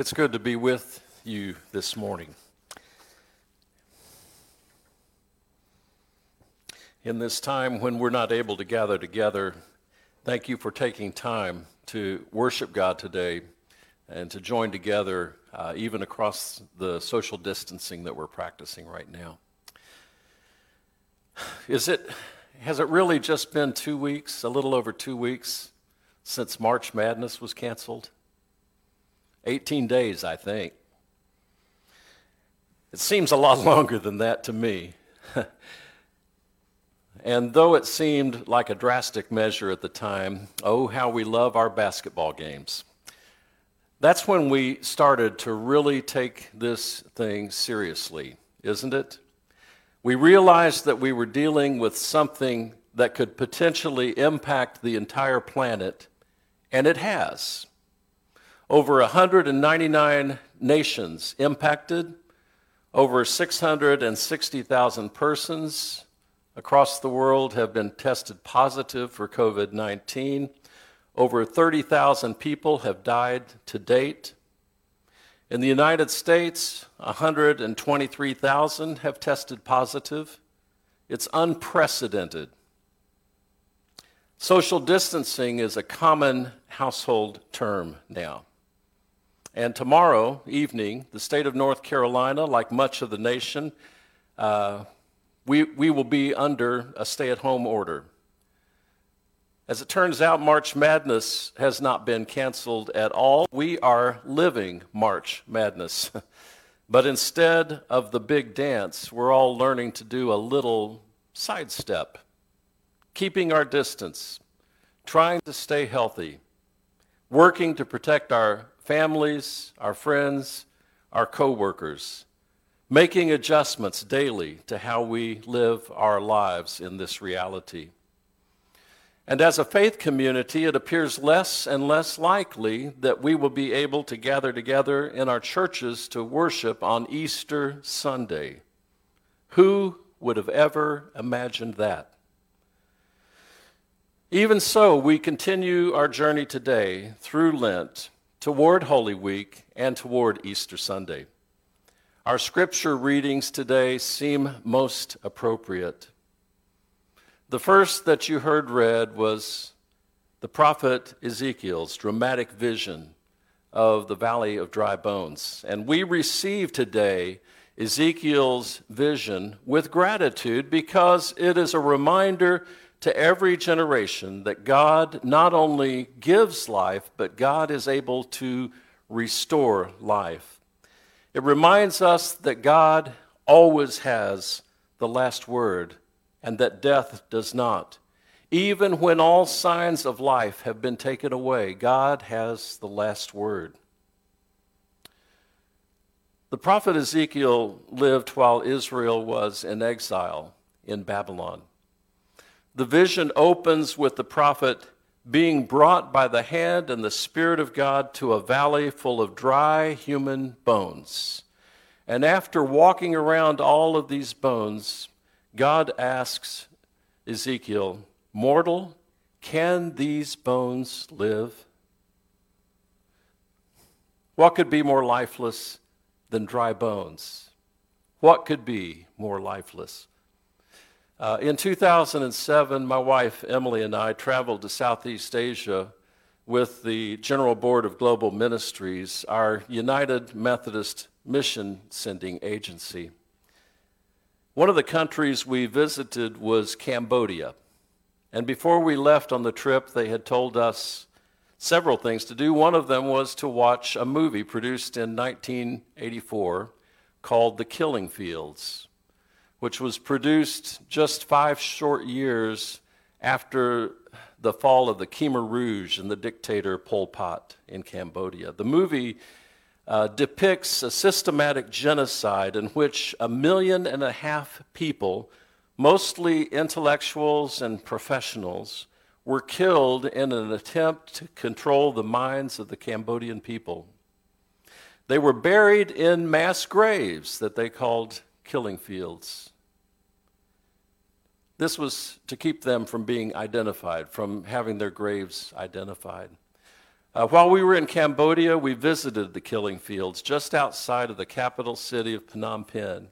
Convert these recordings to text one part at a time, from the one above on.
It's good to be with you this morning. In this time when we're not able to gather together, thank you for taking time to worship God today and to join together, uh, even across the social distancing that we're practicing right now. Is it, has it really just been two weeks, a little over two weeks, since March Madness was canceled? 18 days, I think. It seems a lot longer than that to me. and though it seemed like a drastic measure at the time, oh, how we love our basketball games. That's when we started to really take this thing seriously, isn't it? We realized that we were dealing with something that could potentially impact the entire planet, and it has. Over 199 nations impacted, over 660,000 persons across the world have been tested positive for COVID 19. Over 30,000 people have died to date. In the United States, 123,000 have tested positive. It's unprecedented. Social distancing is a common household term now. And tomorrow evening, the state of North Carolina, like much of the nation, uh, we, we will be under a stay at home order. As it turns out, March Madness has not been canceled at all. We are living March Madness. but instead of the big dance, we're all learning to do a little sidestep, keeping our distance, trying to stay healthy, working to protect our families, our friends, our coworkers, making adjustments daily to how we live our lives in this reality. And as a faith community, it appears less and less likely that we will be able to gather together in our churches to worship on Easter Sunday. Who would have ever imagined that? Even so, we continue our journey today through Lent toward Holy Week and toward Easter Sunday. Our scripture readings today seem most appropriate. The first that you heard read was the prophet Ezekiel's dramatic vision of the valley of dry bones. And we receive today Ezekiel's vision with gratitude because it is a reminder to every generation that God not only gives life, but God is able to restore life. It reminds us that God always has the last word and that death does not. Even when all signs of life have been taken away, God has the last word. The prophet Ezekiel lived while Israel was in exile in Babylon. The vision opens with the prophet being brought by the hand and the Spirit of God to a valley full of dry human bones. And after walking around all of these bones, God asks Ezekiel, Mortal, can these bones live? What could be more lifeless than dry bones? What could be more lifeless? Uh, in 2007, my wife Emily and I traveled to Southeast Asia with the General Board of Global Ministries, our United Methodist mission sending agency. One of the countries we visited was Cambodia. And before we left on the trip, they had told us several things to do. One of them was to watch a movie produced in 1984 called The Killing Fields which was produced just five short years after the fall of the Khmer Rouge and the dictator Pol Pot in Cambodia. The movie uh, depicts a systematic genocide in which a million and a half people, mostly intellectuals and professionals, were killed in an attempt to control the minds of the Cambodian people. They were buried in mass graves that they called killing fields. This was to keep them from being identified, from having their graves identified. Uh, while we were in Cambodia, we visited the killing fields just outside of the capital city of Phnom Penh.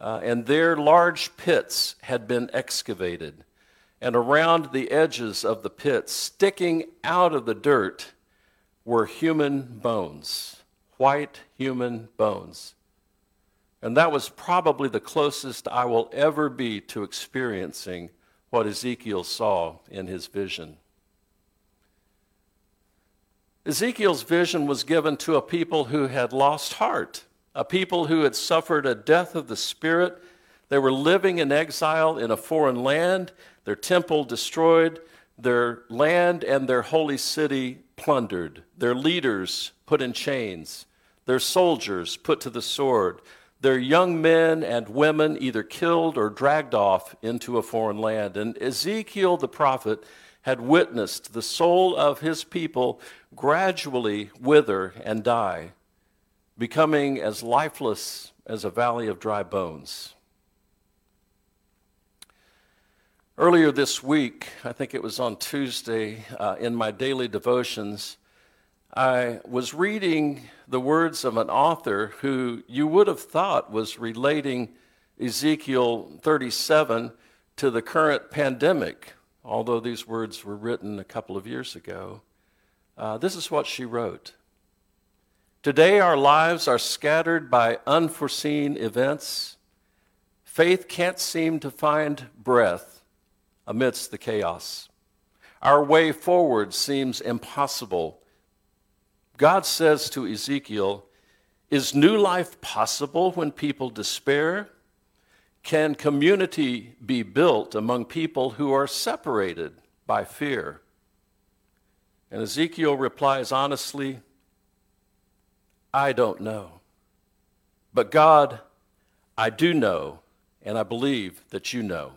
Uh, and there, large pits had been excavated. And around the edges of the pits, sticking out of the dirt, were human bones, white human bones. And that was probably the closest I will ever be to experiencing what Ezekiel saw in his vision. Ezekiel's vision was given to a people who had lost heart, a people who had suffered a death of the spirit. They were living in exile in a foreign land, their temple destroyed, their land and their holy city plundered, their leaders put in chains, their soldiers put to the sword, their young men and women either killed or dragged off into a foreign land. And Ezekiel the prophet had witnessed the soul of his people gradually wither and die, becoming as lifeless as a valley of dry bones. Earlier this week, I think it was on Tuesday, uh, in my daily devotions, I was reading the words of an author who you would have thought was relating Ezekiel 37 to the current pandemic, although these words were written a couple of years ago. Uh, this is what she wrote. Today, our lives are scattered by unforeseen events. Faith can't seem to find breath amidst the chaos. Our way forward seems impossible. God says to Ezekiel, Is new life possible when people despair? Can community be built among people who are separated by fear? And Ezekiel replies honestly, I don't know. But God, I do know, and I believe that you know.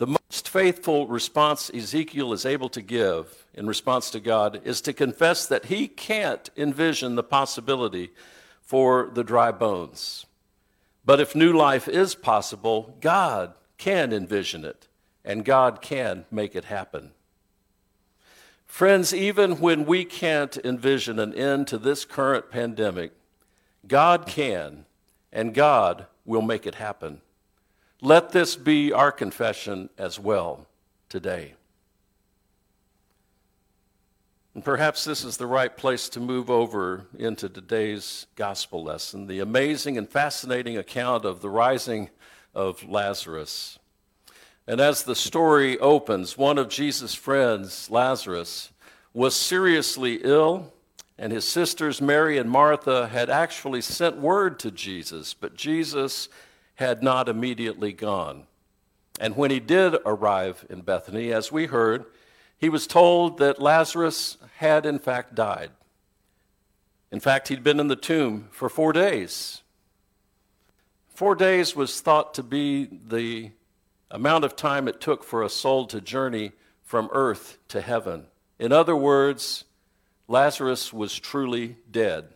The most faithful response Ezekiel is able to give in response to God is to confess that he can't envision the possibility for the dry bones. But if new life is possible, God can envision it, and God can make it happen. Friends, even when we can't envision an end to this current pandemic, God can, and God will make it happen. Let this be our confession as well today. And perhaps this is the right place to move over into today's gospel lesson the amazing and fascinating account of the rising of Lazarus. And as the story opens, one of Jesus' friends, Lazarus, was seriously ill, and his sisters, Mary and Martha, had actually sent word to Jesus, but Jesus had not immediately gone. And when he did arrive in Bethany, as we heard, he was told that Lazarus had in fact died. In fact, he'd been in the tomb for four days. Four days was thought to be the amount of time it took for a soul to journey from earth to heaven. In other words, Lazarus was truly dead.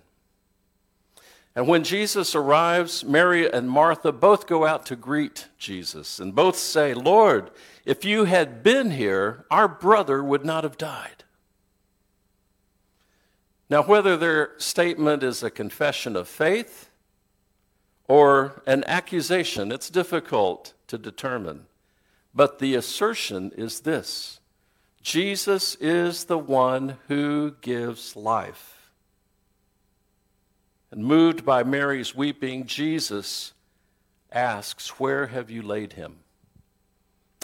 And when Jesus arrives, Mary and Martha both go out to greet Jesus and both say, Lord, if you had been here, our brother would not have died. Now, whether their statement is a confession of faith or an accusation, it's difficult to determine. But the assertion is this Jesus is the one who gives life. And moved by Mary's weeping, Jesus asks, Where have you laid him?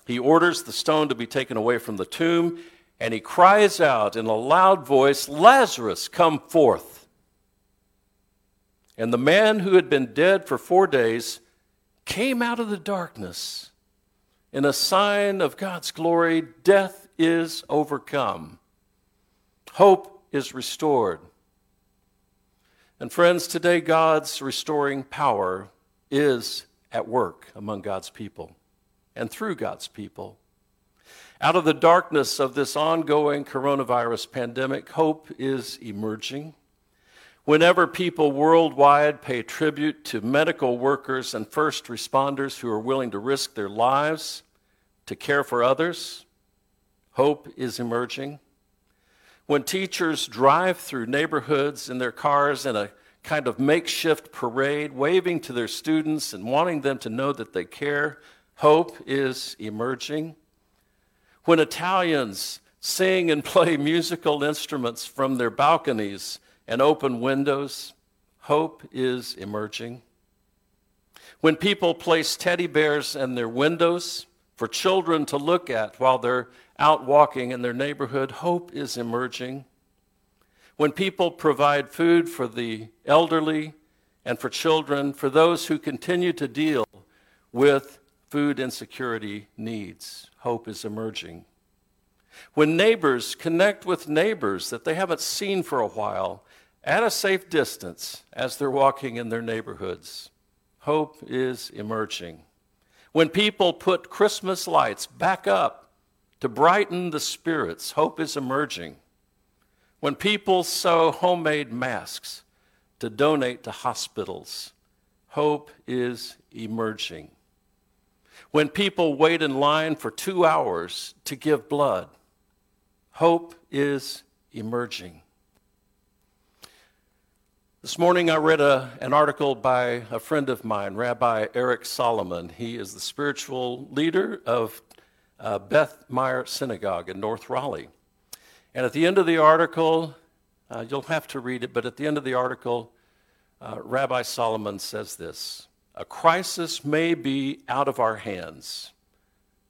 He orders the stone to be taken away from the tomb, and he cries out in a loud voice, Lazarus, come forth. And the man who had been dead for four days came out of the darkness in a sign of God's glory. Death is overcome, hope is restored. And friends, today God's restoring power is at work among God's people and through God's people. Out of the darkness of this ongoing coronavirus pandemic, hope is emerging. Whenever people worldwide pay tribute to medical workers and first responders who are willing to risk their lives to care for others, hope is emerging. When teachers drive through neighborhoods in their cars in a kind of makeshift parade, waving to their students and wanting them to know that they care, hope is emerging. When Italians sing and play musical instruments from their balconies and open windows, hope is emerging. When people place teddy bears in their windows for children to look at while they're out walking in their neighborhood, hope is emerging. When people provide food for the elderly and for children, for those who continue to deal with food insecurity needs, hope is emerging. When neighbors connect with neighbors that they haven't seen for a while at a safe distance as they're walking in their neighborhoods, hope is emerging. When people put Christmas lights back up to brighten the spirits, hope is emerging. When people sew homemade masks to donate to hospitals, hope is emerging. When people wait in line for two hours to give blood, hope is emerging. This morning I read a, an article by a friend of mine, Rabbi Eric Solomon. He is the spiritual leader of uh, Beth Meyer Synagogue in North Raleigh. And at the end of the article, uh, you'll have to read it, but at the end of the article, uh, Rabbi Solomon says this A crisis may be out of our hands,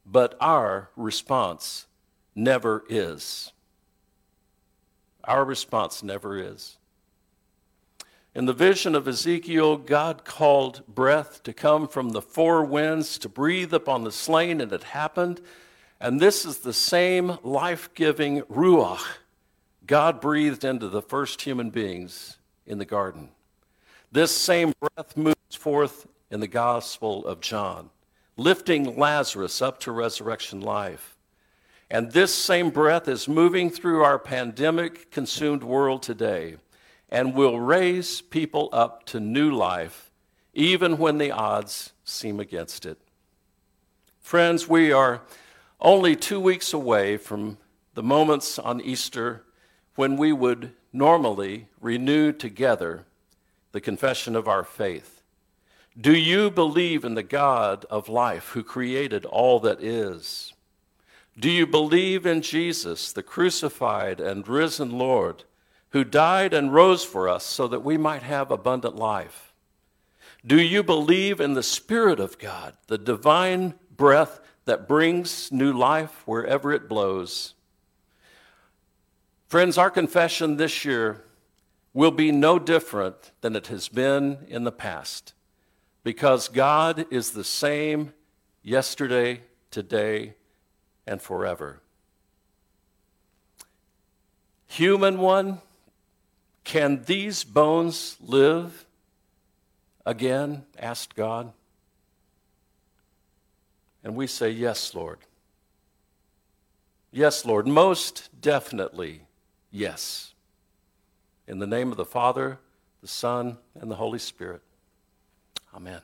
but our response never is. Our response never is. In the vision of Ezekiel, God called breath to come from the four winds to breathe upon the slain, and it happened. And this is the same life giving Ruach God breathed into the first human beings in the garden. This same breath moves forth in the Gospel of John, lifting Lazarus up to resurrection life. And this same breath is moving through our pandemic consumed world today and will raise people up to new life, even when the odds seem against it. Friends, we are only two weeks away from the moments on Easter when we would normally renew together the confession of our faith. Do you believe in the God of life who created all that is? Do you believe in Jesus, the crucified and risen Lord? Who died and rose for us so that we might have abundant life? Do you believe in the Spirit of God, the divine breath that brings new life wherever it blows? Friends, our confession this year will be no different than it has been in the past because God is the same yesterday, today, and forever. Human one, can these bones live again? asked God. And we say, Yes, Lord. Yes, Lord. Most definitely, yes. In the name of the Father, the Son, and the Holy Spirit. Amen.